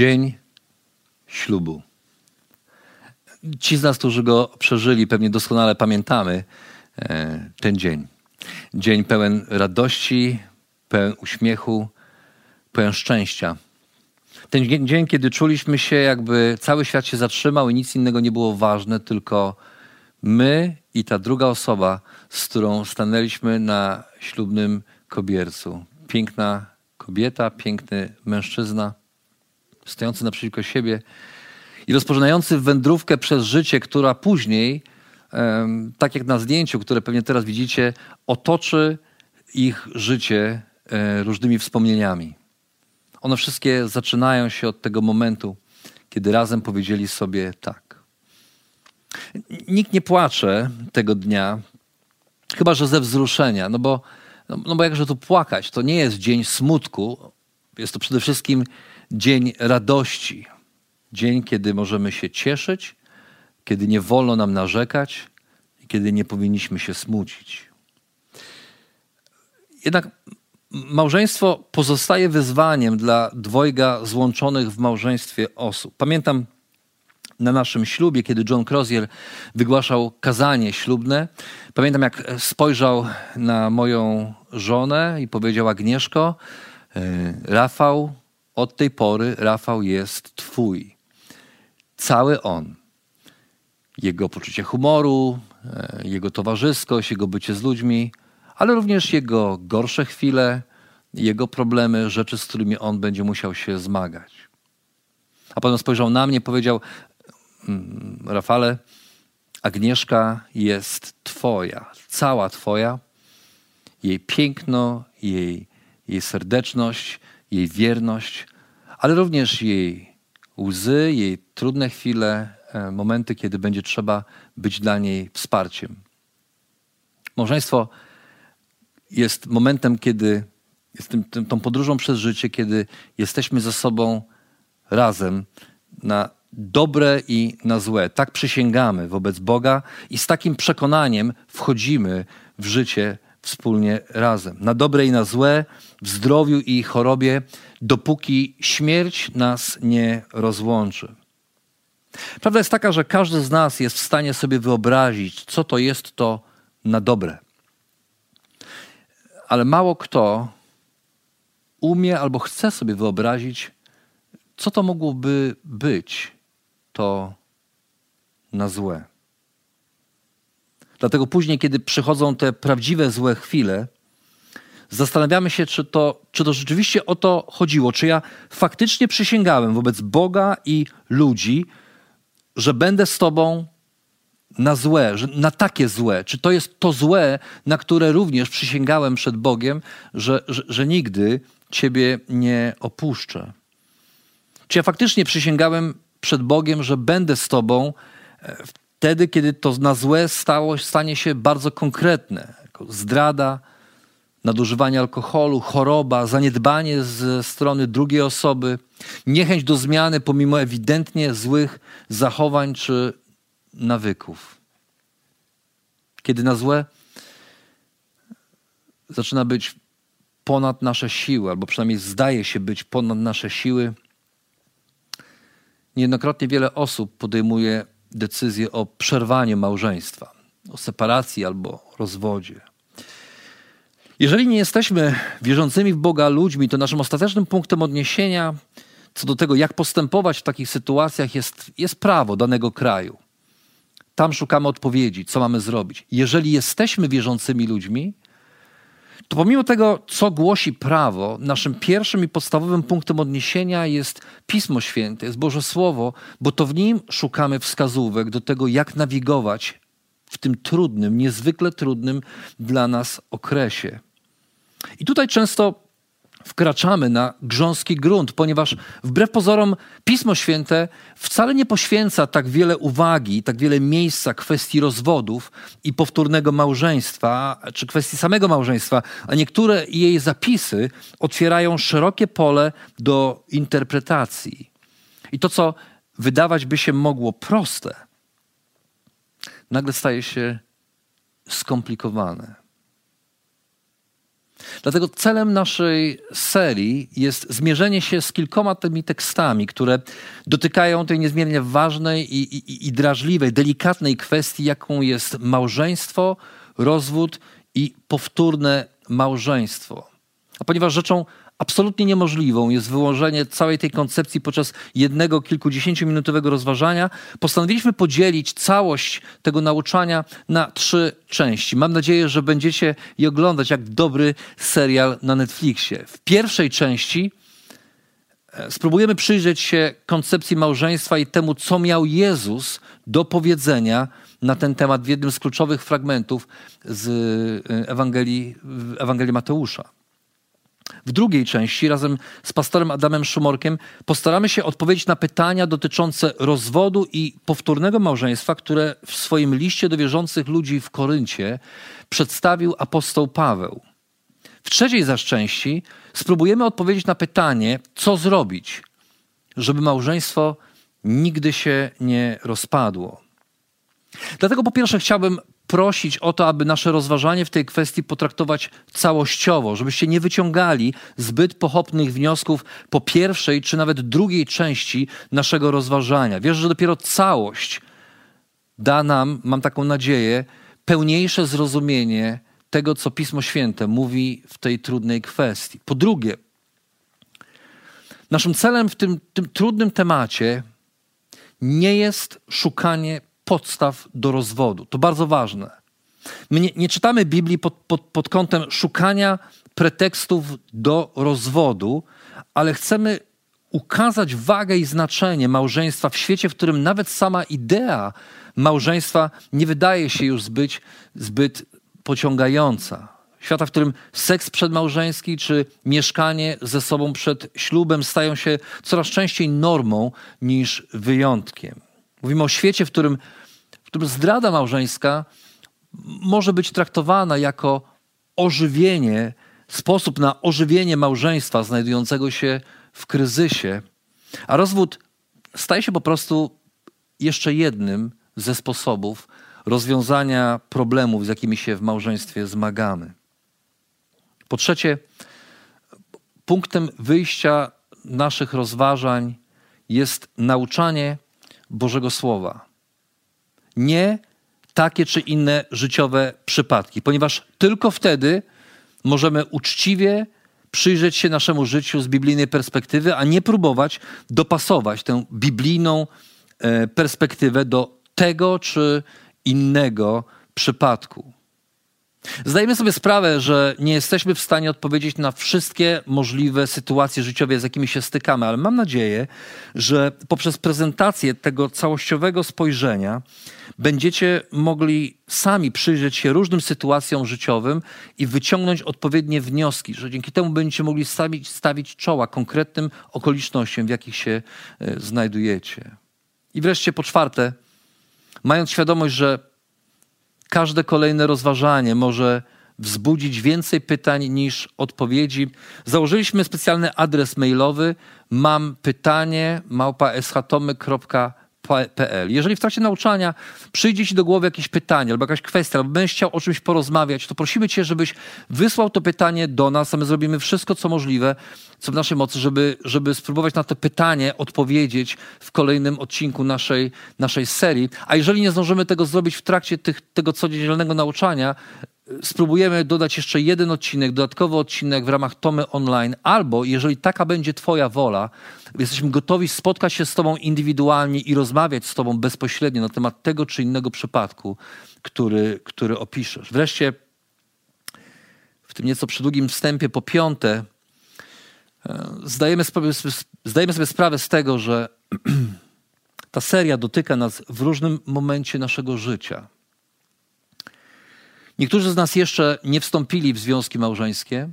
Dzień ślubu. Ci z nas, którzy go przeżyli, pewnie doskonale pamiętamy e, ten dzień. Dzień pełen radości, pełen uśmiechu, pełen szczęścia. Ten dzień, kiedy czuliśmy się, jakby cały świat się zatrzymał i nic innego nie było ważne, tylko my i ta druga osoba, z którą stanęliśmy na ślubnym kobiercu. Piękna kobieta, piękny mężczyzna, stojący naprzeciwko siebie i rozpoczynający wędrówkę przez życie, która później, tak jak na zdjęciu, które pewnie teraz widzicie, otoczy ich życie e, różnymi wspomnieniami. One wszystkie zaczynają się od tego momentu, kiedy razem powiedzieli sobie tak. Nikt nie płacze tego dnia, chyba że ze wzruszenia, no bo, no, no bo jakże tu płakać? To nie jest dzień smutku, jest to przede wszystkim dzień radości. Dzień, kiedy możemy się cieszyć, kiedy nie wolno nam narzekać i kiedy nie powinniśmy się smucić. Jednak małżeństwo pozostaje wyzwaniem dla dwojga złączonych w małżeństwie osób. Pamiętam na naszym ślubie, kiedy John Crozier wygłaszał kazanie ślubne. Pamiętam, jak spojrzał na moją żonę i powiedział: Agnieszko, e, Rafał, od tej pory Rafał jest Twój. Cały on. Jego poczucie humoru, e, jego towarzyskość, jego bycie z ludźmi, ale również jego gorsze chwile, jego problemy, rzeczy, z którymi on będzie musiał się zmagać. A potem spojrzał na mnie powiedział: mm, Rafale, Agnieszka jest Twoja, cała Twoja. Jej piękno, jej, jej serdeczność, jej wierność, ale również jej łzy, jej trudne chwile, e, momenty, kiedy będzie trzeba być dla niej wsparciem. Małżeństwo jest momentem, kiedy jest tym, tym, tą podróżą przez życie, kiedy jesteśmy ze sobą razem na dobre i na złe. Tak przysięgamy wobec Boga i z takim przekonaniem wchodzimy w życie wspólnie razem. Na dobre i na złe, w zdrowiu i chorobie, dopóki śmierć nas nie rozłączy. Prawda jest taka, że każdy z nas jest w stanie sobie wyobrazić, co to jest to na dobre. Ale mało kto umie albo chce sobie wyobrazić, co to mogłoby być to na złe. Dlatego później, kiedy przychodzą te prawdziwe złe chwile, zastanawiamy się, czy to, czy to rzeczywiście o to chodziło, czy ja faktycznie przysięgałem wobec Boga i ludzi, że będę z Tobą na złe, na takie złe. Czy to jest to złe, na które również przysięgałem przed Bogiem, że, że, że nigdy Ciebie nie opuszczę? Czy ja faktycznie przysięgałem przed Bogiem, że będę z Tobą e, wtedy, kiedy to na złe stało, stanie się bardzo konkretne? Zdrada, nadużywanie alkoholu, choroba, zaniedbanie ze strony drugiej osoby, niechęć do zmiany pomimo ewidentnie złych zachowań czy nawyków. Kiedy na złe zaczyna być ponad nasze siły, albo przynajmniej zdaje się być ponad nasze siły, niejednokrotnie wiele osób podejmuje decyzję o przerwaniu małżeństwa, o separacji albo rozwodzie. Jeżeli nie jesteśmy wierzącymi w Boga ludźmi, to naszym ostatecznym punktem odniesienia co do tego, jak postępować w takich sytuacjach, jest, jest prawo danego kraju. Tam szukamy odpowiedzi, co mamy zrobić. Jeżeli jesteśmy wierzącymi ludźmi, to pomimo tego, co głosi prawo, naszym pierwszym i podstawowym punktem odniesienia jest Pismo Święte, jest Boże Słowo, bo to w nim szukamy wskazówek do tego, jak nawigować w tym trudnym, niezwykle trudnym dla nas okresie. I tutaj często wkraczamy na grząski grunt, ponieważ wbrew pozorom Pismo Święte wcale nie poświęca tak wiele uwagi, tak wiele miejsca kwestii rozwodów i powtórnego małżeństwa, czy kwestii samego małżeństwa, a niektóre jej zapisy otwierają szerokie pole do interpretacji. I to, co wydawać by się mogło proste, nagle staje się skomplikowane. Dlatego celem naszej serii jest zmierzenie się z kilkoma tymi tekstami, które dotykają tej niezmiernie ważnej i, i, i drażliwej, delikatnej kwestii, jaką jest małżeństwo, rozwód i powtórne małżeństwo. A ponieważ rzeczą absolutnie niemożliwą jest wyłożenie całej tej koncepcji podczas jednego kilkudziesięciominutowego rozważania, postanowiliśmy podzielić całość tego nauczania na trzy części. Mam nadzieję, że będziecie je oglądać jak dobry serial na Netflixie. W pierwszej części e, spróbujemy przyjrzeć się koncepcji małżeństwa i temu, co miał Jezus do powiedzenia na ten temat w jednym z kluczowych fragmentów z e, Ewangelii, Ewangelii Mateusza. W drugiej części, razem z pastorem Adamem Szumorkiem, postaramy się odpowiedzieć na pytania dotyczące rozwodu i powtórnego małżeństwa, które w swoim liście do wierzących ludzi w Koryncie przedstawił apostoł Paweł. W trzeciej zaś części spróbujemy odpowiedzieć na pytanie, co zrobić, żeby małżeństwo nigdy się nie rozpadło. Dlatego po pierwsze chciałbym prosić o to, aby nasze rozważanie w tej kwestii potraktować całościowo, żebyście nie wyciągali zbyt pochopnych wniosków po pierwszej czy nawet drugiej części naszego rozważania. Wierzę, że dopiero całość da nam, mam taką nadzieję, pełniejsze zrozumienie tego, co Pismo Święte mówi w tej trudnej kwestii. Po drugie, naszym celem w tym, tym trudnym temacie nie jest szukanie podstaw do rozwodu. To bardzo ważne. My nie, nie czytamy Biblii pod, pod, pod kątem szukania pretekstów do rozwodu, ale chcemy ukazać wagę i znaczenie małżeństwa w świecie, w którym nawet sama idea małżeństwa nie wydaje się już zbyt, zbyt pociągająca. Świata, w którym seks przedmałżeński czy mieszkanie ze sobą przed ślubem stają się coraz częściej normą niż wyjątkiem. Mówimy o świecie, w którym którym zdrada małżeńska może być traktowana jako ożywienie, sposób na ożywienie małżeństwa znajdującego się w kryzysie, a rozwód staje się po prostu jeszcze jednym ze sposobów rozwiązania problemów, z jakimi się w małżeństwie zmagamy. Po trzecie, punktem wyjścia naszych rozważań jest nauczanie Bożego Słowa nie takie czy inne życiowe przypadki, ponieważ tylko wtedy możemy uczciwie przyjrzeć się naszemu życiu z biblijnej perspektywy, a nie próbować dopasować tę biblijną e, perspektywę do tego czy innego przypadku. Zdajemy sobie sprawę, że nie jesteśmy w stanie odpowiedzieć na wszystkie możliwe sytuacje życiowe, z jakimi się stykamy, ale mam nadzieję, że poprzez prezentację tego całościowego spojrzenia będziecie mogli sami przyjrzeć się różnym sytuacjom życiowym i wyciągnąć odpowiednie wnioski, że dzięki temu będziecie mogli stawić, stawić czoła konkretnym okolicznościom, w jakich się e, znajdujecie. I wreszcie po czwarte, mając świadomość, że każde kolejne rozważanie może wzbudzić więcej pytań niż odpowiedzi. Założyliśmy specjalny adres mailowy mam pytanie jeżeli w trakcie nauczania przyjdzie Ci do głowy jakieś pytanie albo jakaś kwestia, albo będziesz chciał o czymś porozmawiać, to prosimy Cię, żebyś wysłał to pytanie do nas, a my zrobimy wszystko, co możliwe, co w naszej mocy, żeby, żeby spróbować na to pytanie odpowiedzieć w kolejnym odcinku naszej, naszej serii. A jeżeli nie zdążymy tego zrobić w trakcie tych, tego codziennego nauczania, spróbujemy dodać jeszcze jeden odcinek, dodatkowy odcinek w ramach Tomy Online, albo jeżeli taka będzie Twoja wola, jesteśmy gotowi spotkać się z Tobą indywidualnie i rozmawiać z Tobą bezpośrednio na temat tego czy innego przypadku, który, który opiszesz. Wreszcie, w tym nieco przydługim wstępie, po piąte, e, zdajemy sobie, zdajemy sobie sprawę z tego, że ta seria dotyka nas w różnym momencie naszego życia. Niektórzy z nas jeszcze nie wstąpili w związki małżeńskie,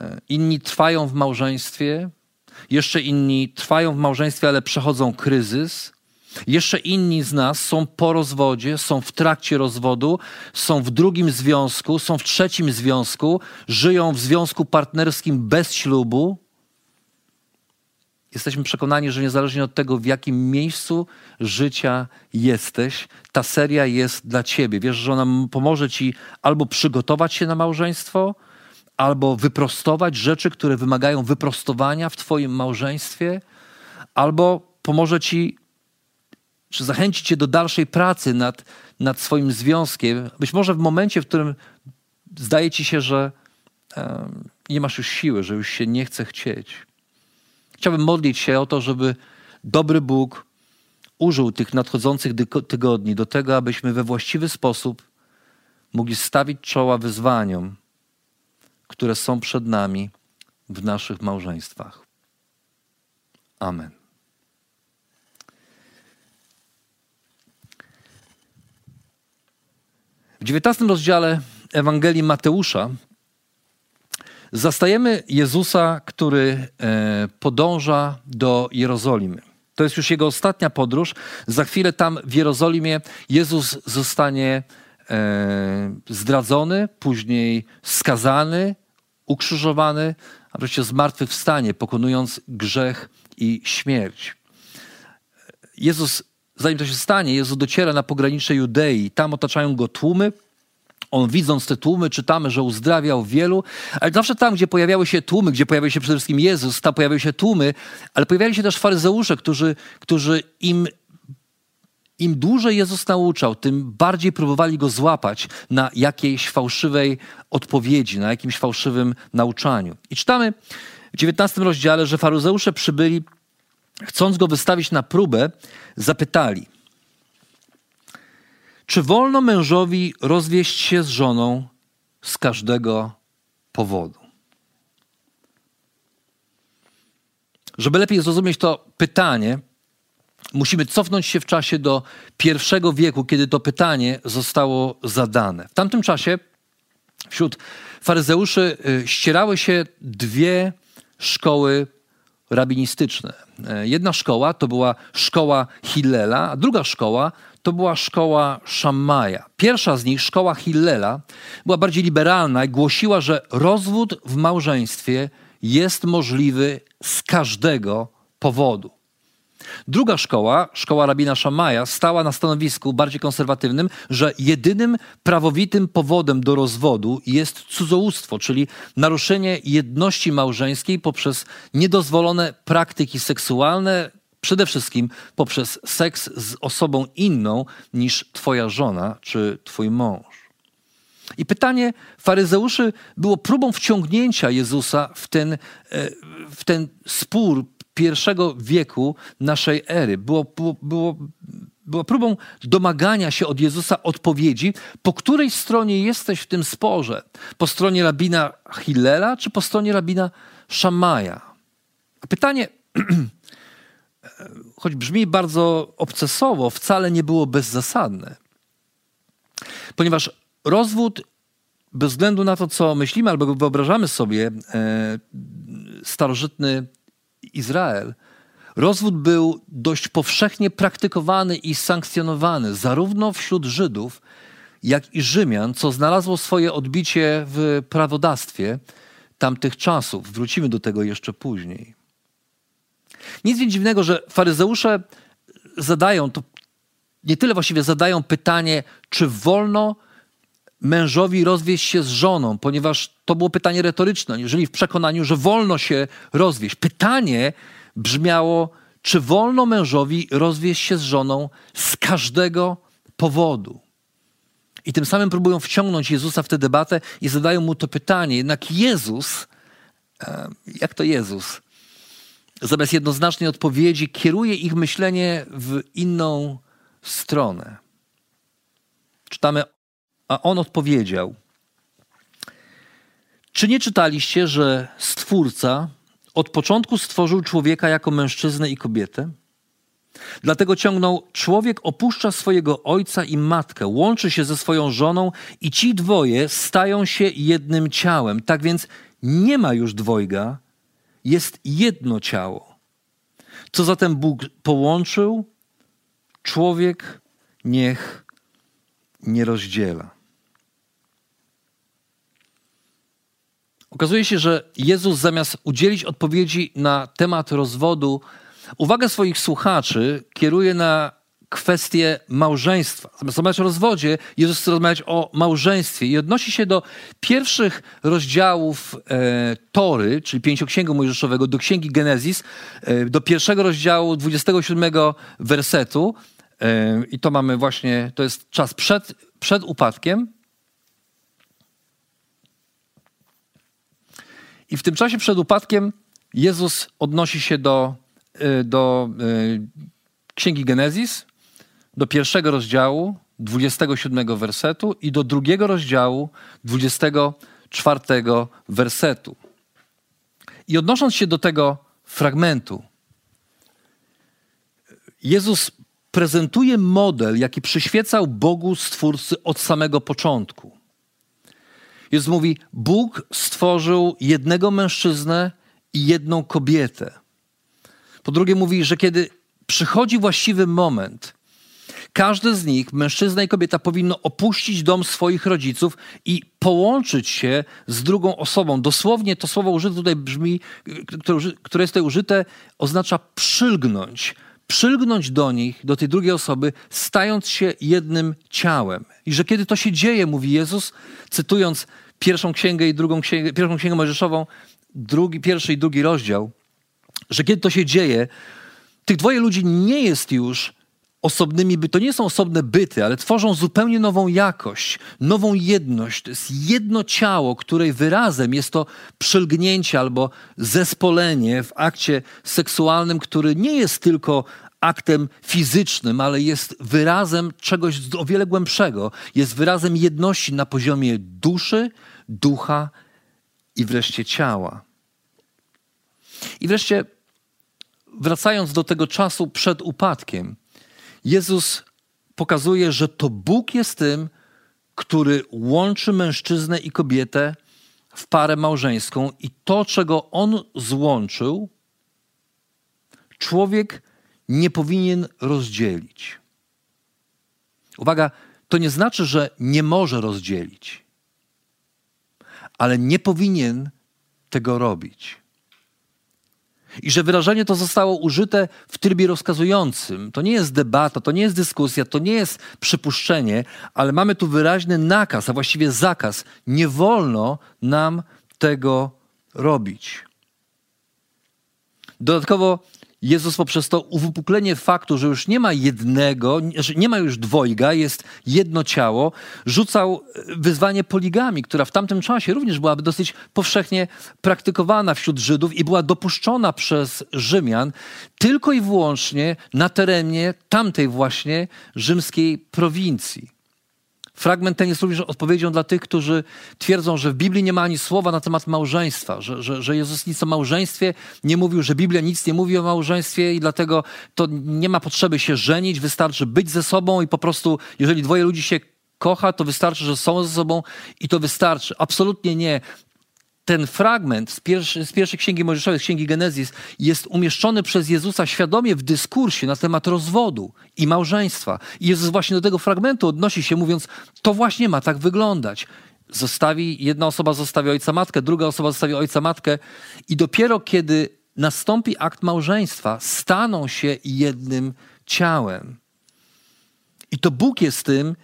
E, inni trwają w małżeństwie, jeszcze inni trwają w małżeństwie, ale przechodzą kryzys. Jeszcze inni z nas są po rozwodzie, są w trakcie rozwodu, są w drugim związku, są w trzecim związku, żyją w związku partnerskim bez ślubu. Jesteśmy przekonani, że niezależnie od tego, w jakim miejscu życia jesteś, ta seria jest dla ciebie. Wiesz, że ona pomoże ci albo przygotować się na małżeństwo, albo wyprostować rzeczy, które wymagają wyprostowania w twoim małżeństwie, albo pomoże ci czy zachęcić cię do dalszej pracy nad, nad swoim związkiem. Być może w momencie, w którym zdaje ci się, że um, nie masz już siły, że już się nie chce chcieć. Chciałbym modlić się o to, żeby dobry Bóg użył tych nadchodzących tygodni do tego, abyśmy we właściwy sposób mogli stawić czoła wyzwaniom, które są przed nami w naszych małżeństwach. Amen. W dziewiętnastym rozdziale Ewangelii Mateusza zastajemy Jezusa, który e, podąża do Jerozolimy. To jest już jego ostatnia podróż. Za chwilę tam w Jerozolimie Jezus zostanie e, zdradzony, później skazany, ukrzyżowany, a wreszcie zmartwychwstanie, pokonując grzech i śmierć. Jezus, zanim to się stanie, Jezus dociera na pogranicze Judei. Tam otaczają go tłumy. On widząc te tłumy, czytamy, że uzdrawiał wielu, ale zawsze tam, gdzie pojawiały się tłumy, gdzie pojawiał się przede wszystkim Jezus, tam pojawiały się tłumy, ale pojawiali się też faryzeusze, którzy, którzy im im dłużej Jezus nauczał, tym bardziej próbowali go złapać na jakiejś fałszywej odpowiedzi, na jakimś fałszywym nauczaniu. I czytamy w 19 rozdziale, że faryzeusze przybyli, chcąc go wystawić na próbę, zapytali: Czy wolno mężowi rozwieść się z żoną z każdego powodu? Żeby lepiej zrozumieć to pytanie, musimy cofnąć się w czasie do pierwszego wieku, kiedy to pytanie zostało zadane. W tamtym czasie wśród faryzeuszy y, ścierały się dwie szkoły rabinistyczne. E, jedna szkoła to była szkoła Hillela, a druga szkoła to była szkoła Szammaja. Pierwsza z nich, szkoła Hillela, była bardziej liberalna i głosiła, że rozwód w małżeństwie jest możliwy z każdego powodu. Druga szkoła, szkoła rabina Szamaja, stała na stanowisku bardziej konserwatywnym, że jedynym prawowitym powodem do rozwodu jest cudzołóstwo, czyli naruszenie jedności małżeńskiej poprzez niedozwolone praktyki seksualne, przede wszystkim poprzez seks z osobą inną niż twoja żona czy twój mąż. I pytanie faryzeuszy było próbą wciągnięcia Jezusa w ten, e, w ten spór pierwszego wieku naszej ery. Było, było, było, było próbą domagania się od Jezusa odpowiedzi, po której stronie jesteś w tym sporze? Po stronie rabina Hillela czy po stronie rabina Szamaja? Pytanie, choć brzmi bardzo obcesowo, wcale nie było bezzasadne. Ponieważ rozwód, bez względu na to, co myślimy albo wyobrażamy sobie, e, starożytny Izrael, rozwód był dość powszechnie praktykowany i sankcjonowany zarówno wśród Żydów, jak i Rzymian, co znalazło swoje odbicie w prawodawstwie tamtych czasów. Wrócimy do tego jeszcze później. Nic więc dziwnego, że faryzeusze zadają to, nie tyle właściwie zadają pytanie, czy wolno mężowi rozwieść się z żoną, ponieważ to było pytanie retoryczne, jeżeli w przekonaniu, że wolno się rozwieść. Pytanie brzmiało, czy wolno mężowi rozwieść się z żoną z każdego powodu. I tym samym próbują wciągnąć Jezusa w tę debatę i zadają mu to pytanie. Jednak Jezus, jak to Jezus, zamiast jednoznacznej odpowiedzi, kieruje ich myślenie w inną stronę. Czytamy a on odpowiedział: Czy nie czytaliście, że Stwórca od początku stworzył człowieka jako mężczyznę i kobietę? Dlatego ciągnął: Człowiek opuszcza swojego ojca i matkę, łączy się ze swoją żoną, i ci dwoje stają się jednym ciałem. Tak więc nie ma już dwojga, jest jedno ciało. Co zatem Bóg połączył, człowiek niech nie rozdziela. Okazuje się, że Jezus zamiast udzielić odpowiedzi na temat rozwodu, uwagę swoich słuchaczy kieruje na kwestię małżeństwa. Zamiast rozmawiać o rozwodzie, Jezus chce rozmawiać o małżeństwie i odnosi się do pierwszych rozdziałów e, Tory, czyli pięcioksięgu mojżeszowego, do księgi Genezis, e, do pierwszego rozdziału 27 wersetu. E, I to mamy właśnie, to jest czas przed, przed upadkiem. I w tym czasie przed upadkiem Jezus odnosi się do, e, do e, Księgi Genezis, do pierwszego rozdziału, 27 wersetu i do drugiego rozdziału, 24 wersetu. I odnosząc się do tego fragmentu, Jezus prezentuje model, jaki przyświecał Bogu Stwórcy od samego początku. Jezus mówi: Bóg stworzył jednego mężczyznę i jedną kobietę. Po drugie, mówi, że kiedy przychodzi właściwy moment, każdy z nich, mężczyzna i kobieta, powinno opuścić dom swoich rodziców i połączyć się z drugą osobą. Dosłownie to słowo użyte tutaj brzmi, które jest tutaj użyte, oznacza przylgnąć. Przylgnąć do nich, do tej drugiej osoby, stając się jednym ciałem. I że kiedy to się dzieje, mówi Jezus, cytując pierwszą księgę i drugą księgę, pierwszą księgę Mojżeszową, drugi, pierwszy i drugi rozdział, że kiedy to się dzieje, tych dwoje ludzi nie jest już osobnymi, by to nie są osobne byty, ale tworzą zupełnie nową jakość, nową jedność. To jest jedno ciało, której wyrazem jest to przylgnięcie albo zespolenie w akcie seksualnym, który nie jest tylko aktem fizycznym, ale jest wyrazem czegoś o wiele głębszego. Jest wyrazem jedności na poziomie duszy, ducha i wreszcie ciała. I wreszcie, wracając do tego czasu przed upadkiem, Jezus pokazuje, że to Bóg jest tym, który łączy mężczyznę i kobietę w parę małżeńską i to, czego On złączył, człowiek nie powinien rozdzielić. Uwaga, to nie znaczy, że nie może rozdzielić, ale nie powinien tego robić. I że wyrażenie to zostało użyte w trybie rozkazującym. To nie jest debata, to nie jest dyskusja, to nie jest przypuszczenie, ale mamy tu wyraźny nakaz, a właściwie zakaz. Nie wolno nam tego robić. Dodatkowo Jezus poprzez to uwypuklenie faktu, że już nie ma jednego, że nie ma już dwojga, jest jedno ciało, rzucał e, wyzwanie poligami, która w tamtym czasie również byłaby dosyć powszechnie praktykowana wśród Żydów i była dopuszczona przez Rzymian tylko i wyłącznie na terenie tamtej właśnie rzymskiej prowincji. Fragment ten jest również odpowiedzią dla tych, którzy twierdzą, że w Biblii nie ma ani słowa na temat małżeństwa, że, że, że Jezus nic o małżeństwie nie mówił, że Biblia nic nie mówi o małżeństwie i dlatego to nie ma potrzeby się żenić, wystarczy być ze sobą i po prostu, jeżeli dwoje ludzi się kocha, to wystarczy, że są ze sobą i to wystarczy. Absolutnie nie ten fragment z, pierwszy, z pierwszej księgi Mojżeszowej, z księgi Genezis, jest umieszczony przez Jezusa świadomie w dyskursie na temat rozwodu i małżeństwa. I Jezus właśnie do tego fragmentu odnosi się, mówiąc: To właśnie ma tak wyglądać. Zostawi, jedna osoba zostawi ojca matkę, druga osoba zostawi ojca matkę, i dopiero kiedy nastąpi akt małżeństwa, staną się jednym ciałem. I to Bóg jest tym,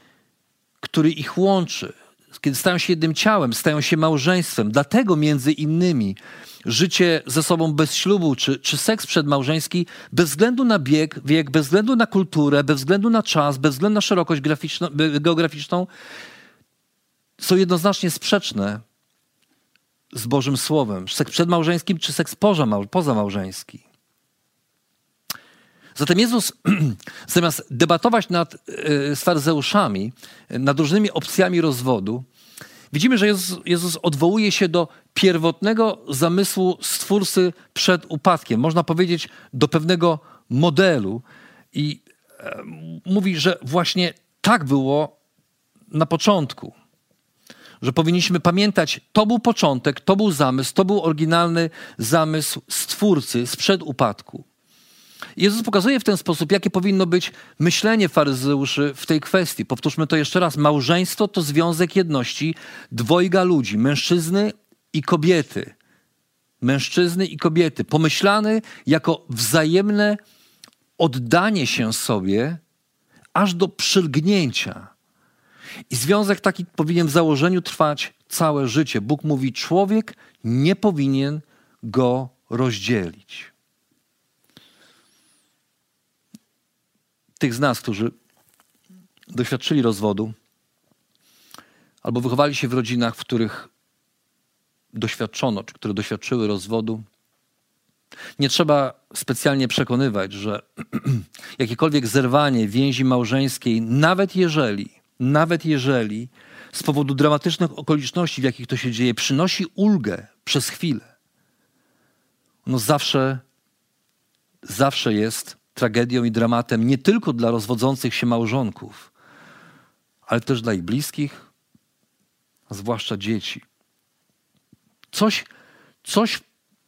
który ich łączy kiedy stają się jednym ciałem, stają się małżeństwem. Dlatego między innymi życie ze sobą bez ślubu, czy, czy seks przedmałżeński, bez względu na bieg, wiek, bez względu na kulturę, bez względu na czas, bez względu na szerokość geograficzną, są jednoznacznie sprzeczne z Bożym Słowem. Seks przedmałżeński czy seks pozamałżeński. Zatem Jezus zamiast debatować nad y, faryzeuszami, nad różnymi opcjami rozwodu, widzimy, że Jezus, Jezus odwołuje się do pierwotnego zamysłu Stwórcy przed upadkiem. Można powiedzieć do pewnego modelu i e, mówi, że właśnie tak było na początku. że powinniśmy pamiętać, to był początek, to był zamysł, to był oryginalny zamysł Stwórcy sprzed upadku. Jezus pokazuje w ten sposób, jakie powinno być myślenie faryzeuszy w tej kwestii. Powtórzmy to jeszcze raz. Małżeństwo to związek jedności dwojga ludzi, mężczyzny i kobiety. Mężczyzny i kobiety, pomyślany jako wzajemne oddanie się sobie aż do przylgnięcia. I związek taki powinien w założeniu trwać całe życie. Bóg mówi, człowiek nie powinien go rozdzielić. Tych z nas, którzy doświadczyli rozwodu albo wychowali się w rodzinach, w których doświadczono, czy które doświadczyły rozwodu, nie trzeba specjalnie przekonywać, że jakiekolwiek zerwanie więzi małżeńskiej, nawet jeżeli, nawet jeżeli z powodu dramatycznych okoliczności, w jakich to się dzieje, przynosi ulgę przez chwilę, no zawsze, zawsze jest tragedią i dramatem nie tylko dla rozwodzących się małżonków, ale też dla ich bliskich, a zwłaszcza dzieci. Coś, coś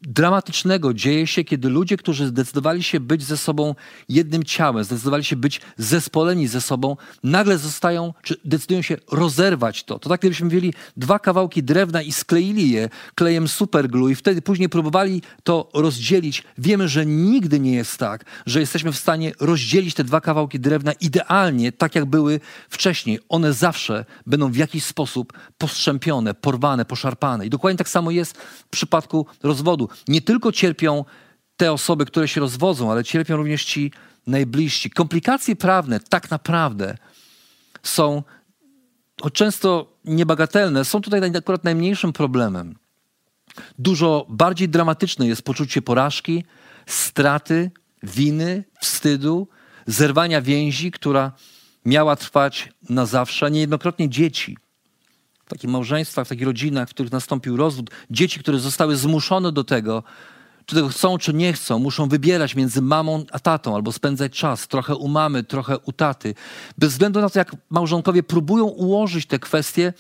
dramatycznego dzieje się, kiedy ludzie, którzy zdecydowali się być ze sobą jednym ciałem, zdecydowali się być zespoleni ze sobą, nagle zostają, czy decydują się rozerwać to. To tak, gdybyśmy wzięli dwa kawałki drewna i skleili je klejem superglue i wtedy później próbowali to rozdzielić. Wiemy, że nigdy nie jest tak, że jesteśmy w stanie rozdzielić te dwa kawałki drewna idealnie, tak jak były wcześniej. One zawsze będą w jakiś sposób postrzępione, porwane, poszarpane. I dokładnie tak samo jest w przypadku rozwodu nie tylko cierpią te osoby, które się rozwodzą, ale cierpią również ci najbliżsi. Komplikacje prawne tak naprawdę są często niebagatelne, są tutaj akurat najmniejszym problemem. Dużo bardziej dramatyczne jest poczucie porażki, straty, winy, wstydu, zerwania więzi, która miała trwać na zawsze. Niejednokrotnie dzieci takich małżeństwach, w takich rodzinach, w których nastąpił rozwód, dzieci, które zostały zmuszone do tego, czy tego chcą, czy nie chcą, muszą wybierać między mamą a tatą, albo spędzać czas trochę u mamy, trochę u taty. Bez względu na to, jak małżonkowie próbują ułożyć te kwestie,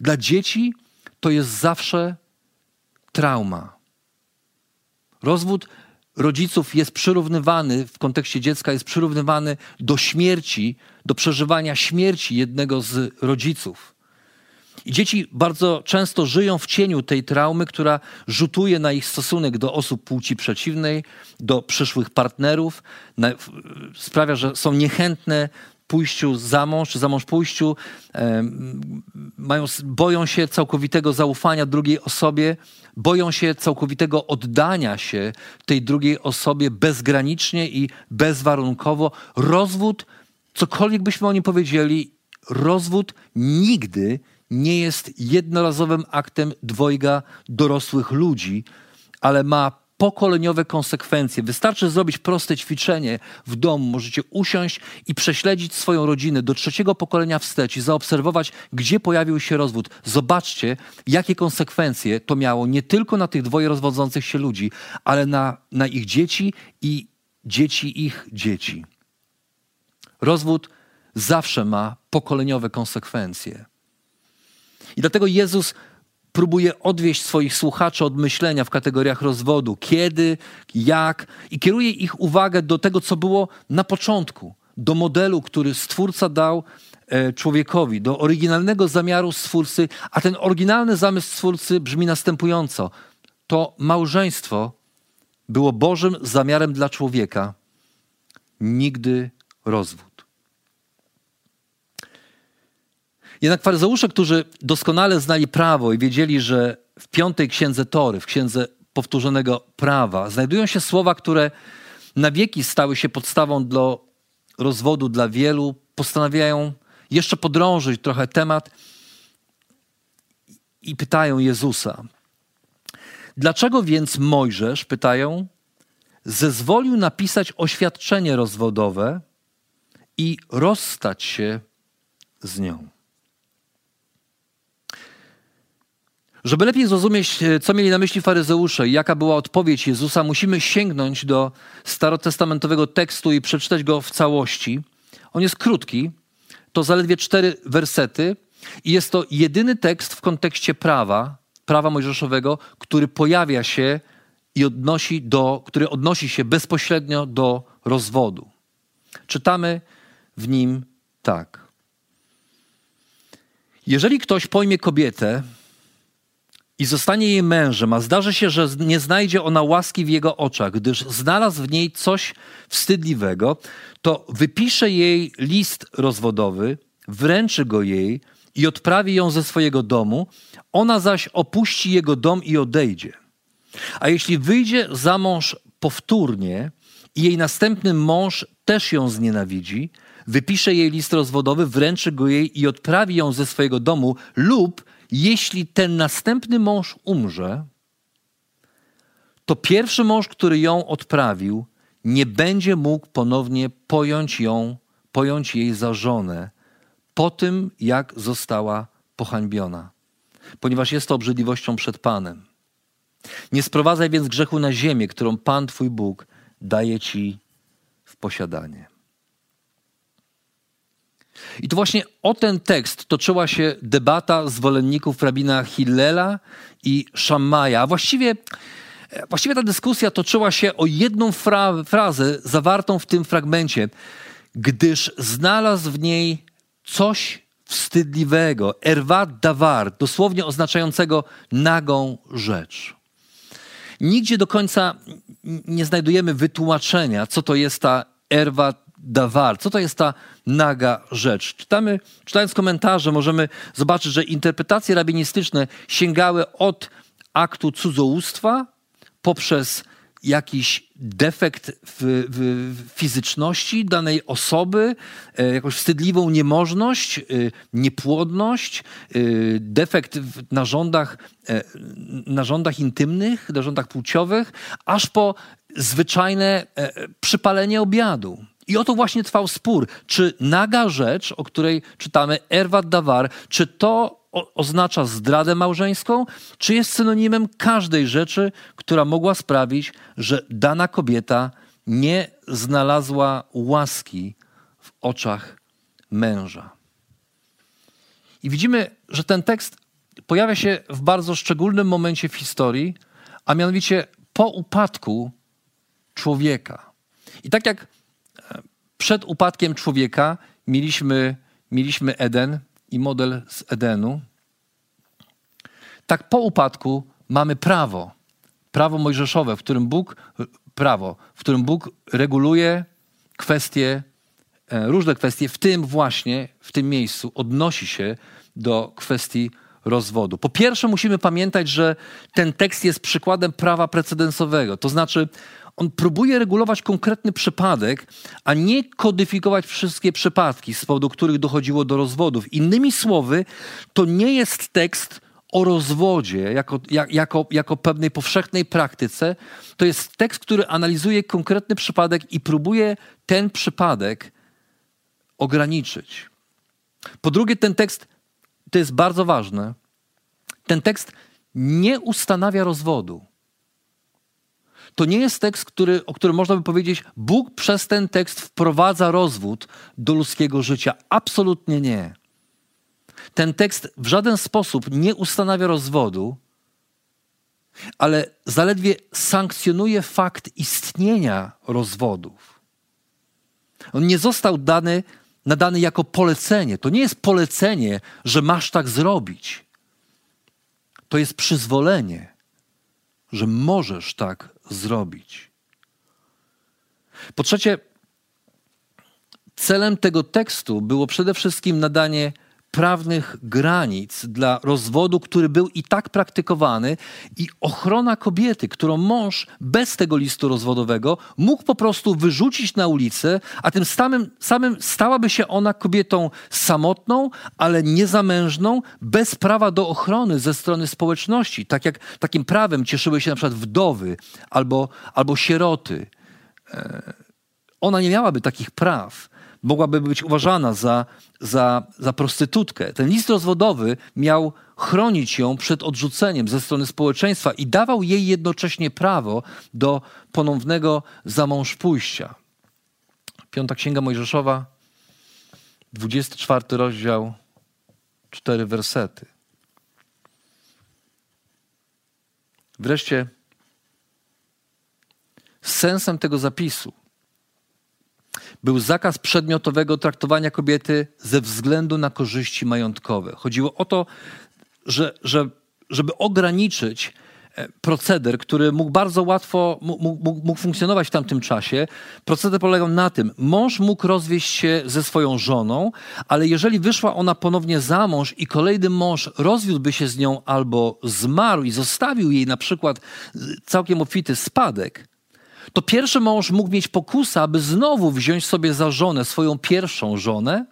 dla dzieci to jest zawsze trauma. Rozwód rodziców jest przyrównywany, w kontekście dziecka jest przyrównywany do śmierci, do przeżywania śmierci jednego z rodziców. I dzieci bardzo często żyją w cieniu tej traumy, która rzutuje na ich stosunek do osób płci przeciwnej, do przyszłych partnerów, na, sprawia, że są niechętne pójściu za mąż, czy za mąż pójściu, e, mają, boją się całkowitego zaufania drugiej osobie, boją się całkowitego oddania się tej drugiej osobie bezgranicznie i bezwarunkowo. Rozwód, cokolwiek byśmy o nim powiedzieli, rozwód nigdy nie jest jednorazowym aktem dwojga dorosłych ludzi, ale ma pokoleniowe konsekwencje. Wystarczy zrobić proste ćwiczenie w domu. Możecie usiąść i prześledzić swoją rodzinę do trzeciego pokolenia wstecz i zaobserwować, gdzie pojawił się rozwód. Zobaczcie, jakie konsekwencje to miało nie tylko na tych dwoje rozwodzących się ludzi, ale na, na ich dzieci i dzieci ich dzieci. Rozwód zawsze ma pokoleniowe konsekwencje. I dlatego Jezus próbuje odwieść swoich słuchaczy od myślenia w kategoriach rozwodu, kiedy, jak, i kieruje ich uwagę do tego, co było na początku, do modelu, który Stwórca dał e, człowiekowi, do oryginalnego zamiaru Stwórcy, a ten oryginalny zamysł Stwórcy brzmi następująco. To małżeństwo było Bożym zamiarem dla człowieka, nigdy rozwód. Jednak faryzeusze, którzy doskonale znali prawo i wiedzieli, że w piątej księdze Tory, w księdze powtórzonego prawa, znajdują się słowa, które na wieki stały się podstawą do rozwodu dla wielu, postanawiają jeszcze podrążyć trochę temat i pytają Jezusa. Dlaczego więc Mojżesz, pytają, zezwolił napisać oświadczenie rozwodowe i rozstać się z nią? Żeby lepiej zrozumieć, e, co mieli na myśli faryzeusze i jaka była odpowiedź Jezusa, musimy sięgnąć do starotestamentowego tekstu i przeczytać go w całości. On jest krótki, to zaledwie cztery wersety, I jest to jedyny tekst w kontekście prawa, prawa mojżeszowego, który pojawia się i odnosi do, który odnosi się bezpośrednio do rozwodu. Czytamy w nim tak. Jeżeli ktoś pojmie kobietę i zostanie jej mężem, a zdarzy się, że nie znajdzie ona łaski w jego oczach, gdyż znalazł w niej coś wstydliwego, to wypisze jej list rozwodowy, wręczy go jej i odprawi ją ze swojego domu, ona zaś opuści jego dom i odejdzie. A jeśli wyjdzie za mąż powtórnie i jej następny mąż też ją znienawidzi, wypisze jej list rozwodowy, wręczy go jej i odprawi ją ze swojego domu, lub jeśli ten następny mąż umrze, to pierwszy mąż, który ją odprawił, nie będzie mógł ponownie pojąć ją, pojąć jej za żonę po tym, jak została pohańbiona, ponieważ jest to obrzydliwością przed Panem. Nie sprowadzaj więc grzechu na ziemię, którą Pan Twój Bóg daje Ci w posiadanie. I to właśnie o ten tekst toczyła się debata zwolenników rabina Hillela i Szammaja. A właściwie, właściwie ta dyskusja toczyła się o jedną fra frazę zawartą w tym fragmencie, gdyż znalazł w niej coś wstydliwego, erwat davar, dosłownie oznaczającego nagą rzecz. Nigdzie do końca nie znajdujemy wytłumaczenia, co to jest ta erwat dawar, co to jest ta naga rzecz. Czytamy, czytając komentarze możemy zobaczyć, że interpretacje rabinistyczne sięgały od aktu cudzołóstwa poprzez jakiś defekt w, w, fizyczności danej osoby, e, jakąś wstydliwą niemożność, e, niepłodność, e, defekt w narządach, narządach intymnych, narządach płciowych, aż po zwyczajne przypalenie obiadu. I oto właśnie trwał spór, czy naga rzecz, o której czytamy, erwat dawar, czy to oznacza zdradę małżeńską, czy jest synonimem każdej rzeczy, która mogła sprawić, że dana kobieta nie znalazła łaski w oczach męża. I widzimy, że ten tekst pojawia się w bardzo szczególnym momencie w historii, a mianowicie po upadku człowieka. I tak jak przed upadkiem człowieka mieliśmy, mieliśmy Eden i model z Edenu. Tak po upadku mamy prawo, prawo mojżeszowe, w którym Bóg, prawo, w którym Bóg reguluje kwestie, e, różne kwestie, w tym właśnie, w tym miejscu odnosi się do kwestii rozwodu. Po pierwsze, musimy pamiętać, że ten tekst jest przykładem prawa precedensowego. To znaczy, on próbuje regulować konkretny przypadek, a nie kodyfikować wszystkie przypadki, z powodu których dochodziło do rozwodów. Innymi słowy, to nie jest tekst o rozwodzie jako, jako, jako pewnej powszechnej praktyce. To jest tekst, który analizuje konkretny przypadek i próbuje ten przypadek ograniczyć. Po drugie, ten tekst, to jest bardzo ważne, ten tekst nie ustanawia rozwodu to nie jest tekst, który, o którym można by powiedzieć, Bóg przez ten tekst wprowadza rozwód do ludzkiego życia. Absolutnie nie. Ten tekst w żaden sposób nie ustanawia rozwodu, ale zaledwie sankcjonuje fakt istnienia rozwodów. On nie został dany, nadany jako polecenie. To nie jest polecenie, że masz tak zrobić. To jest przyzwolenie, że możesz tak zrobić. Po trzecie, celem tego tekstu było przede wszystkim nadanie prawnych granic dla rozwodu, który był i tak praktykowany, i ochrona kobiety, którą mąż bez tego listu rozwodowego mógł po prostu wyrzucić na ulicę, a tym samym, samym stałaby się ona kobietą samotną, ale niezamężną, bez prawa do ochrony ze strony społeczności. Tak jak takim prawem cieszyły się na przykład wdowy albo, albo sieroty. E, ona nie miałaby takich praw mogłaby być uważana za, za, za prostytutkę. Ten list rozwodowy miał chronić ją przed odrzuceniem ze strony społeczeństwa i dawał jej jednocześnie prawo do ponownego zamążpójścia. Piąta Księga Mojżeszowa, 24 rozdział, cztery wersety. Wreszcie sensem tego zapisu był zakaz przedmiotowego traktowania kobiety ze względu na korzyści majątkowe. Chodziło o to, że, że, żeby ograniczyć e, proceder, który mógł bardzo łatwo mógł, mógł, funkcjonować w tamtym czasie. Proceder polegał na tym, mąż mógł rozwieść się ze swoją żoną, ale jeżeli wyszła ona ponownie za mąż i kolejny mąż rozwiódłby się z nią albo zmarł i zostawił jej na przykład całkiem obfity spadek, to pierwszy mąż mógł mieć pokusę, aby znowu wziąć sobie za żonę swoją pierwszą żonę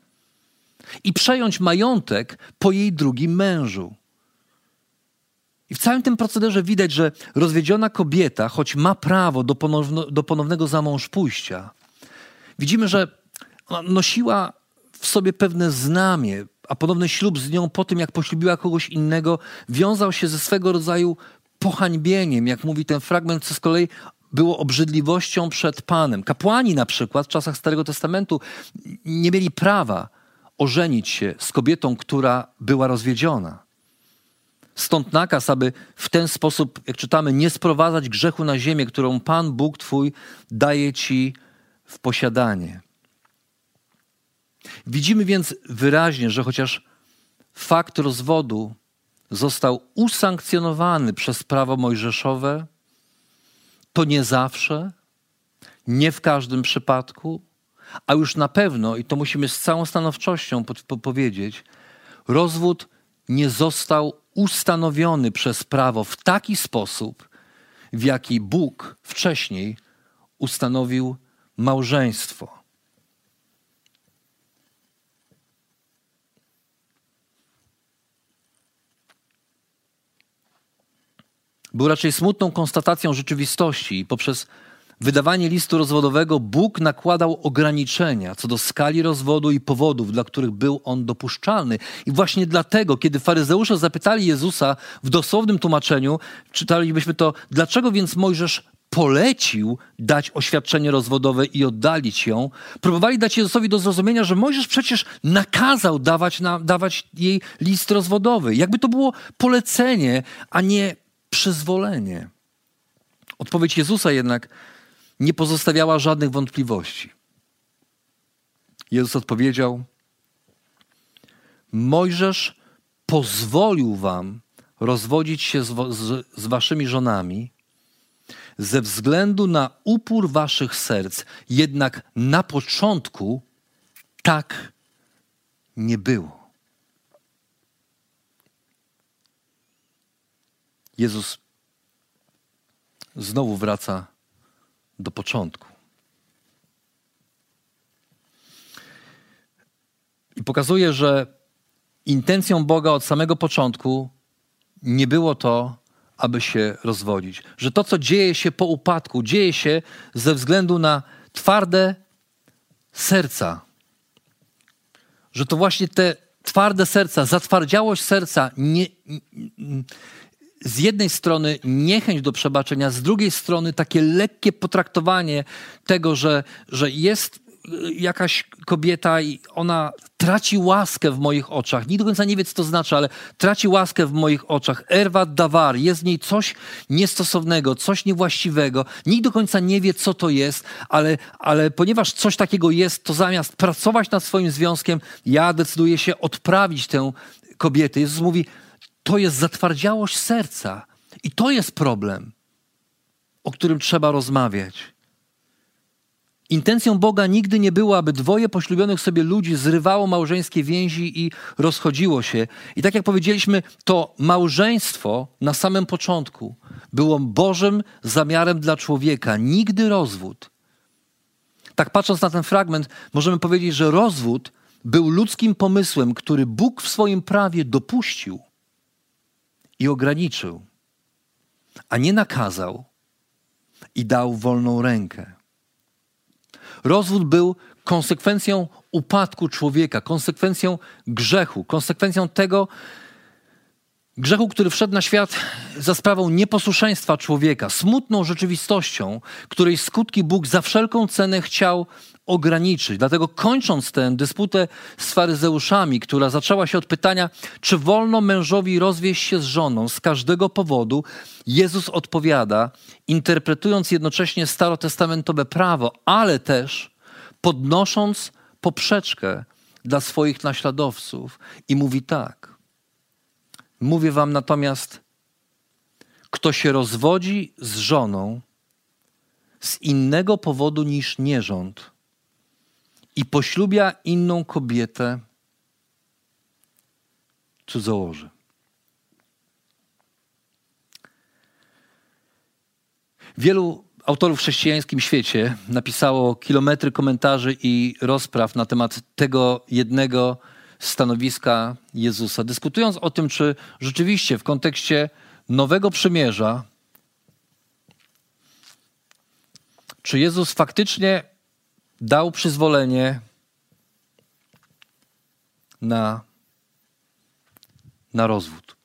i przejąć majątek po jej drugim mężu. I w całym tym procederze widać, że rozwiedziona kobieta, choć ma prawo do, ponowno, do ponownego zamążpójścia, widzimy, że nosiła w sobie pewne znamie, a ponowny ślub z nią po tym, jak poślubiła kogoś innego, wiązał się ze swego rodzaju pohańbieniem, jak mówi ten fragment, co z kolei było obrzydliwością przed Panem. Kapłani na przykład w czasach Starego Testamentu nie mieli prawa ożenić się z kobietą, która była rozwiedziona. Stąd nakaz, aby w ten sposób, jak czytamy, nie sprowadzać grzechu na ziemię, którą Pan Bóg Twój daje Ci w posiadanie. Widzimy więc wyraźnie, że chociaż fakt rozwodu został usankcjonowany przez prawo mojżeszowe, to nie zawsze, nie w każdym przypadku, a już na pewno, i to musimy z całą stanowczością powiedzieć, rozwód nie został ustanowiony przez prawo w taki sposób, w jaki Bóg wcześniej ustanowił małżeństwo. Był raczej smutną konstatacją rzeczywistości i poprzez wydawanie listu rozwodowego Bóg nakładał ograniczenia co do skali rozwodu i powodów, dla których był on dopuszczalny. I właśnie dlatego, kiedy faryzeusze zapytali Jezusa w dosłownym tłumaczeniu, czytalibyśmy to, dlaczego więc Mojżesz polecił dać oświadczenie rozwodowe i oddalić ją, próbowali dać Jezusowi do zrozumienia, że Mojżesz przecież nakazał dawać, na, dawać jej list rozwodowy. Jakby to było polecenie, a nie przyzwolenie. Odpowiedź Jezusa jednak nie pozostawiała żadnych wątpliwości. Jezus odpowiedział: Mojżesz pozwolił wam rozwodzić się z, z, z, waszymi żonami ze względu na upór waszych serc, jednak na początku tak nie było. Jezus znowu wraca do początku. I pokazuje, że intencją Boga od samego początku nie było to, aby się rozwodzić. Że to, co dzieje się po upadku, dzieje się ze względu na twarde serca. Że to właśnie te twarde serca, zatwardziałość serca nie, z jednej strony niechęć do przebaczenia, z drugiej strony takie lekkie potraktowanie tego, że, że jest jakaś kobieta i ona traci łaskę w moich oczach. Nikt do końca nie wie, co to znaczy, ale traci łaskę w moich oczach. Erwa dawar, jest w niej coś niestosownego, coś niewłaściwego. Nikt do końca nie wie, co to jest, ale, ale ponieważ coś takiego jest, to zamiast pracować nad swoim związkiem, ja decyduję się odprawić tę kobietę. Jezus mówi, to jest zatwardziałość serca. I to jest problem, o którym trzeba rozmawiać. Intencją Boga nigdy nie było, aby dwoje poślubionych sobie ludzi zrywało małżeńskie więzi i rozchodziło się. I tak jak powiedzieliśmy, to małżeństwo na samym początku było Bożym zamiarem dla człowieka, nigdy rozwód. Tak patrząc na ten fragment, możemy powiedzieć, że rozwód był ludzkim pomysłem, który Bóg w swoim prawie dopuścił i ograniczył, a nie nakazał i dał wolną rękę. Rozwód był konsekwencją upadku człowieka, konsekwencją grzechu, konsekwencją tego, Grzechu, który wszedł na świat za sprawą nieposłuszeństwa człowieka, smutną rzeczywistością, której skutki Bóg za wszelką cenę chciał ograniczyć. Dlatego kończąc tę dysputę z faryzeuszami, która zaczęła się od pytania, czy wolno mężowi rozwieść się z żoną z każdego powodu, Jezus odpowiada, interpretując jednocześnie starotestamentowe prawo, ale też podnosząc poprzeczkę dla swoich naśladowców i mówi tak. Mówię wam natomiast, kto się rozwodzi z żoną z innego powodu niż nierząd i poślubia inną kobietę, cudzołoży. Wielu autorów w chrześcijańskim świecie napisało kilometry komentarzy i rozpraw na temat tego jednego stanowiska Jezusa, dyskutując o tym, czy rzeczywiście w kontekście Nowego Przymierza, czy Jezus faktycznie dał przyzwolenie na, na rozwód.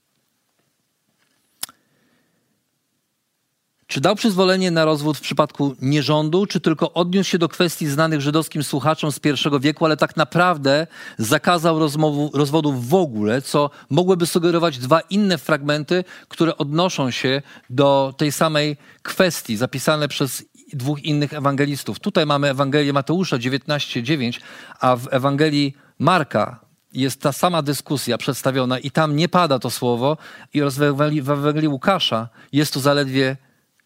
Czy dał przyzwolenie na rozwód w przypadku nierządu, czy tylko odniósł się do kwestii znanych żydowskim słuchaczom z pierwszego wieku, ale tak naprawdę zakazał rozmowu, rozwodów w ogóle, co mogłyby sugerować dwa inne fragmenty, które odnoszą się do tej samej kwestii, zapisane przez dwóch innych ewangelistów. Tutaj mamy Ewangelię Mateusza 19:9, a w Ewangelii Marka jest ta sama dyskusja przedstawiona i tam nie pada to słowo i w Ewangelii Łukasza jest to zaledwie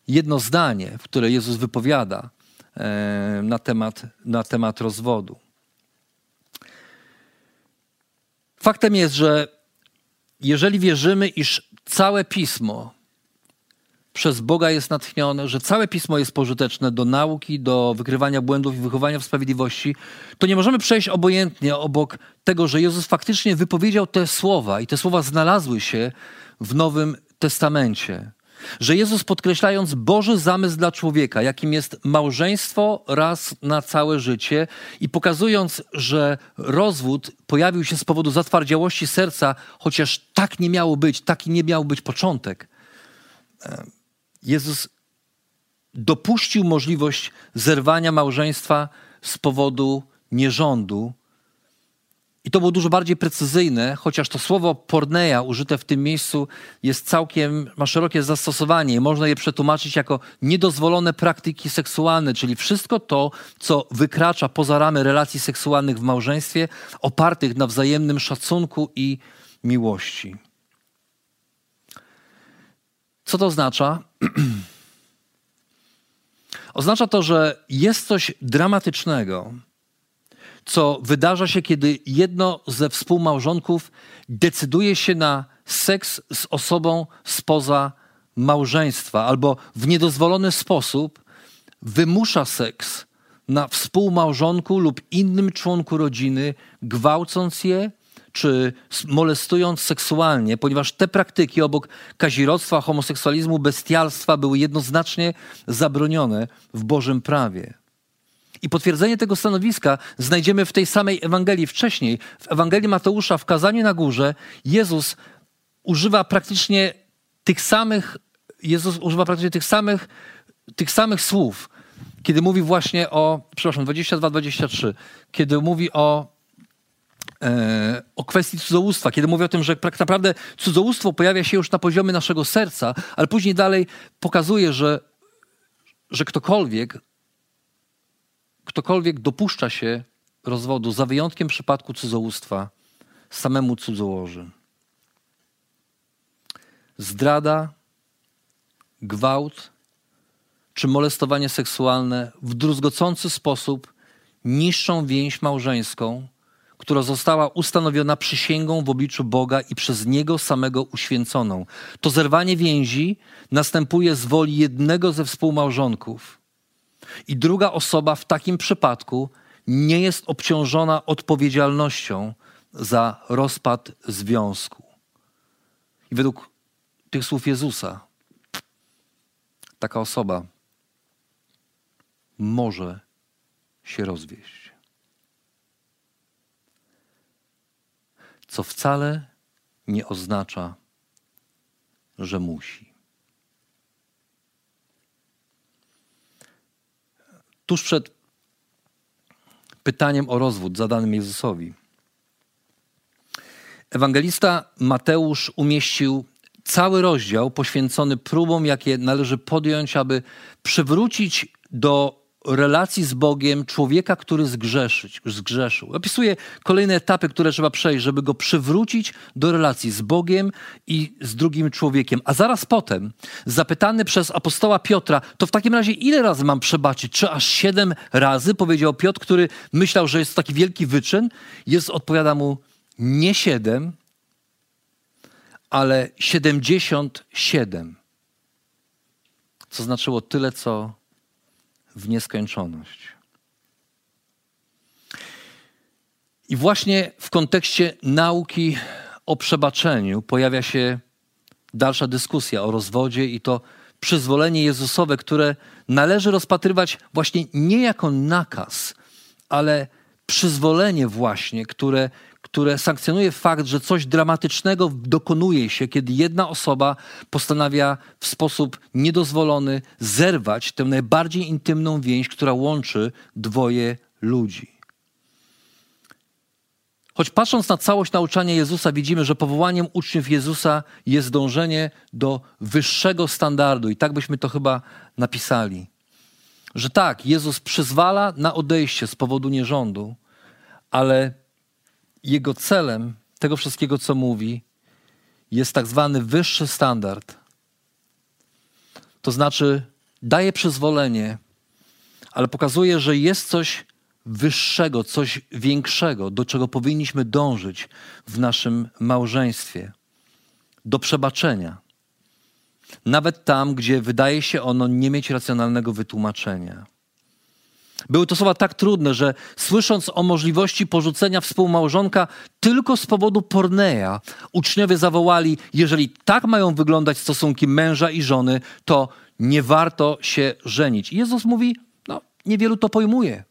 jedno zdanie, które Jezus wypowiada e, na temat, na temat rozwodu. Faktem jest, że jeżeli wierzymy, iż całe pismo przez Boga jest natchnione, że całe pismo jest pożyteczne do nauki, do wykrywania błędów i wychowania w sprawiedliwości, to nie możemy przejść obojętnie obok tego, że Jezus faktycznie wypowiedział te słowa i te słowa znalazły się w Nowym Testamencie że Jezus podkreślając Boży zamysł dla człowieka, jakim jest małżeństwo raz na całe życie i pokazując, że rozwód pojawił się z powodu zatwardziałości serca, chociaż tak nie miało być, taki nie miał być początek. Jezus dopuścił możliwość zerwania małżeństwa z powodu nierządu, i to było dużo bardziej precyzyjne, chociaż to słowo porneia użyte w tym miejscu jest całkiem, ma szerokie zastosowanie. Można je przetłumaczyć jako niedozwolone praktyki seksualne, czyli wszystko to, co wykracza poza ramy relacji seksualnych w małżeństwie, opartych na wzajemnym szacunku i miłości. Co to oznacza? oznacza to, że jest coś dramatycznego co wydarza się, kiedy jedno ze współmałżonków decyduje się na seks z osobą spoza małżeństwa albo w niedozwolony sposób wymusza seks na współmałżonku lub innym członku rodziny, gwałcąc je czy molestując seksualnie, ponieważ te praktyki obok kazirodztwa, homoseksualizmu, bestialstwa były jednoznacznie zabronione w Bożym prawie. I potwierdzenie tego stanowiska znajdziemy w tej samej Ewangelii wcześniej. W Ewangelii Mateusza, w kazaniu na górze, Jezus używa praktycznie tych samych, Jezus używa praktycznie tych samych, tych samych słów, kiedy mówi właśnie o, przepraszam, 22-23, kiedy mówi o o kwestii cudzołóstwa, kiedy mówi o tym, że tak naprawdę cudzołóstwo pojawia się już na poziomie naszego serca, ale później dalej pokazuje, że, że ktokolwiek ktokolwiek dopuszcza się rozwodu, za wyjątkiem przypadku cudzołóstwa, samemu cudzołoży. Zdrada, gwałt czy molestowanie seksualne w druzgocący sposób niszczą więź małżeńską, która została ustanowiona przysięgą w obliczu Boga i przez Niego samego uświęconą. To zerwanie więzi następuje z woli jednego ze współmałżonków i druga osoba w takim przypadku nie jest obciążona odpowiedzialnością za rozpad związku. I według tych słów Jezusa, taka osoba może się rozwieść. Co wcale nie oznacza że musi. Tuż przed pytaniem o rozwód zadanym Jezusowi, ewangelista Mateusz umieścił cały rozdział poświęcony próbom, jakie należy podjąć, aby przywrócić do relacji z Bogiem człowieka, który zgrzeszyć, zgrzeszył. Opisuje kolejne etapy, które trzeba przejść, żeby go przywrócić do relacji z Bogiem i z drugim człowiekiem. A zaraz potem, zapytany przez apostoła Piotra, to w takim razie ile razy mam przebaczyć? Czy aż siedem razy? Powiedział Piotr, który myślał, że jest taki wielki wyczyn. Jest, odpowiada mu, nie siedem, ale siedemdziesiąt siedem. Co znaczyło tyle, co w nieskończoność. I właśnie w kontekście nauki o przebaczeniu pojawia się dalsza dyskusja o rozwodzie i to przyzwolenie Jezusowe, które należy rozpatrywać właśnie nie jako nakaz, ale przyzwolenie właśnie, które które sankcjonuje fakt, że coś dramatycznego dokonuje się, kiedy jedna osoba postanawia w sposób niedozwolony zerwać tę najbardziej intymną więź, która łączy dwoje ludzi. Choć patrząc na całość nauczania Jezusa, widzimy, że powołaniem uczniów Jezusa jest dążenie do wyższego standardu, i tak byśmy to chyba napisali. Że tak, Jezus przyzwala na odejście z powodu nierządu, ale jego celem tego wszystkiego, co mówi, jest tak zwany wyższy standard. To znaczy, daje przyzwolenie, ale pokazuje, że jest coś wyższego, coś większego, do czego powinniśmy dążyć w naszym małżeństwie do przebaczenia. Nawet tam, gdzie wydaje się ono nie mieć racjonalnego wytłumaczenia. Były to słowa tak trudne, że słysząc o możliwości porzucenia współmałżonka tylko z powodu porneia, uczniowie zawołali: Jeżeli tak mają wyglądać stosunki męża i żony, to nie warto się żenić. I Jezus mówi: No, niewielu to pojmuje.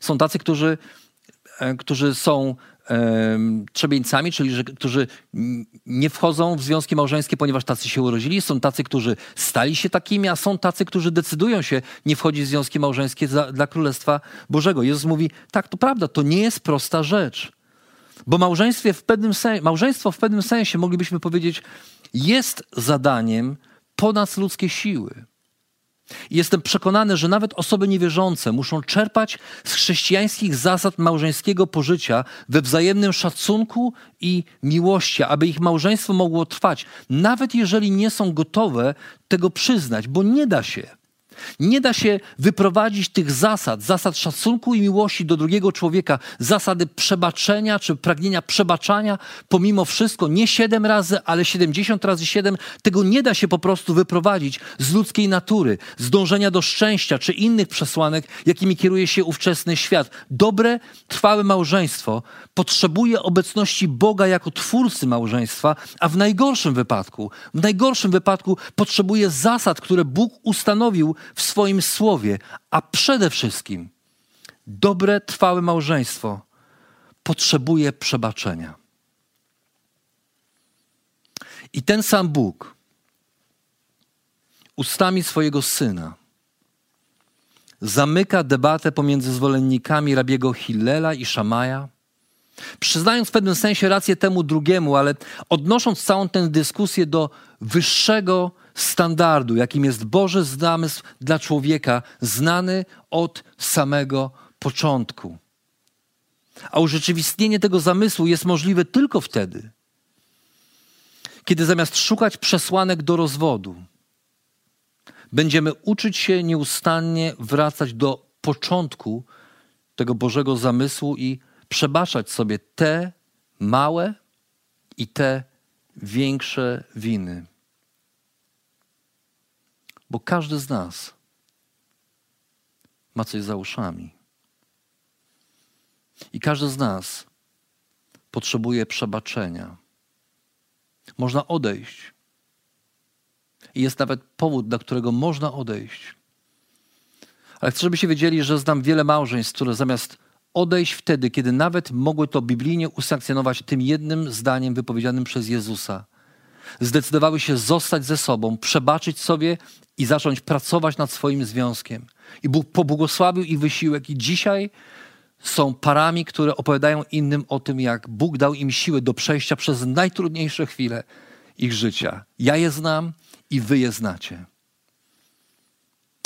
Są tacy, którzy, e, którzy są trzebieńcami, czyli że, którzy nie wchodzą w związki małżeńskie, ponieważ tacy się urodzili. Są tacy, którzy stali się takimi, a są tacy, którzy decydują się nie wchodzić w związki małżeńskie za, dla Królestwa Bożego. Jezus mówi, tak, to prawda, to nie jest prosta rzecz. Bo małżeństwie w pewnym sensie, małżeństwo w pewnym sensie, moglibyśmy powiedzieć, jest zadaniem ponad ludzkie siły. I jestem przekonany, że nawet osoby niewierzące muszą czerpać z chrześcijańskich zasad małżeńskiego pożycia we wzajemnym szacunku i miłości, aby ich małżeństwo mogło trwać, nawet jeżeli nie są gotowe tego przyznać, bo nie da się. Nie da się wyprowadzić tych zasad, zasad szacunku i miłości do drugiego człowieka, zasady przebaczenia czy pragnienia przebaczania, pomimo wszystko, nie siedem razy, ale siedemdziesiąt razy siedem, tego nie da się po prostu wyprowadzić z ludzkiej natury, z dążenia do szczęścia czy innych przesłanek, jakimi kieruje się ówczesny świat. Dobre, trwałe małżeństwo potrzebuje obecności Boga jako twórcy małżeństwa, a w najgorszym wypadku, w najgorszym wypadku potrzebuje zasad, które Bóg ustanowił w swoim słowie, a przede wszystkim dobre, trwałe małżeństwo potrzebuje przebaczenia. I ten sam Bóg ustami swojego syna zamyka debatę pomiędzy zwolennikami rabiego Hillela i Szamaja, przyznając w pewnym sensie rację temu drugiemu, ale odnosząc całą tę dyskusję do wyższego standardu, jakim jest Boży zamysł dla człowieka, znany od samego początku. A urzeczywistnienie tego zamysłu jest możliwe tylko wtedy, kiedy zamiast szukać przesłanek do rozwodu, będziemy uczyć się nieustannie wracać do początku tego Bożego zamysłu i przebaczać sobie te małe i te większe winy. Bo każdy z nas ma coś za uszami. I każdy z nas potrzebuje przebaczenia. Można odejść. I jest nawet powód, dla którego można odejść. Ale chcę, żebyście wiedzieli, że znam wiele małżeństw, które zamiast odejść wtedy, kiedy nawet mogły to biblijnie usankcjonować tym jednym zdaniem wypowiedzianym przez Jezusa – zdecydowały się zostać ze sobą, przebaczyć sobie i zacząć pracować nad swoim związkiem. I Bóg pobłogosławił ich wysiłek, i dzisiaj są parami, które opowiadają innym o tym, jak Bóg dał im siłę do przejścia przez najtrudniejsze chwile ich życia. Ja je znam i wy je znacie.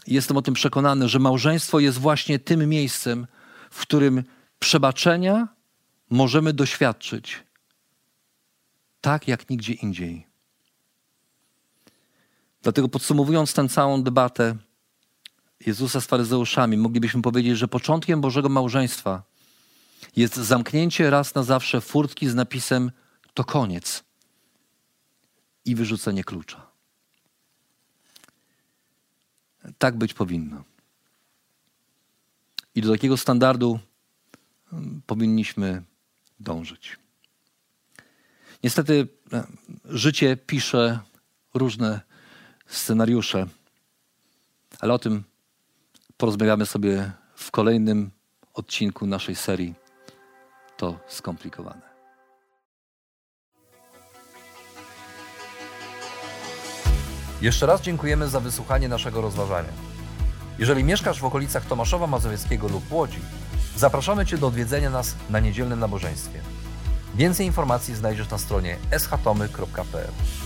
Jestem o tym przekonany, że małżeństwo jest właśnie tym miejscem, w którym przebaczenia możemy doświadczyć tak jak nigdzie indziej. Dlatego podsumowując tę całą debatę Jezusa z faryzeuszami, moglibyśmy powiedzieć, że początkiem Bożego małżeństwa jest zamknięcie raz na zawsze furtki z napisem to koniec i wyrzucenie klucza. Tak być powinno. I do takiego standardu mm, powinniśmy dążyć. Niestety e, życie pisze różne scenariusze, ale o tym porozmawiamy sobie w kolejnym odcinku naszej serii. To skomplikowane. Jeszcze raz dziękujemy za wysłuchanie naszego rozważania. Jeżeli mieszkasz w okolicach Tomaszowa Mazowieckiego lub Łodzi, zapraszamy Cię do odwiedzenia nas na niedzielnym nabożeństwie. Więcej informacji znajdziesz na stronie schatomy.pl.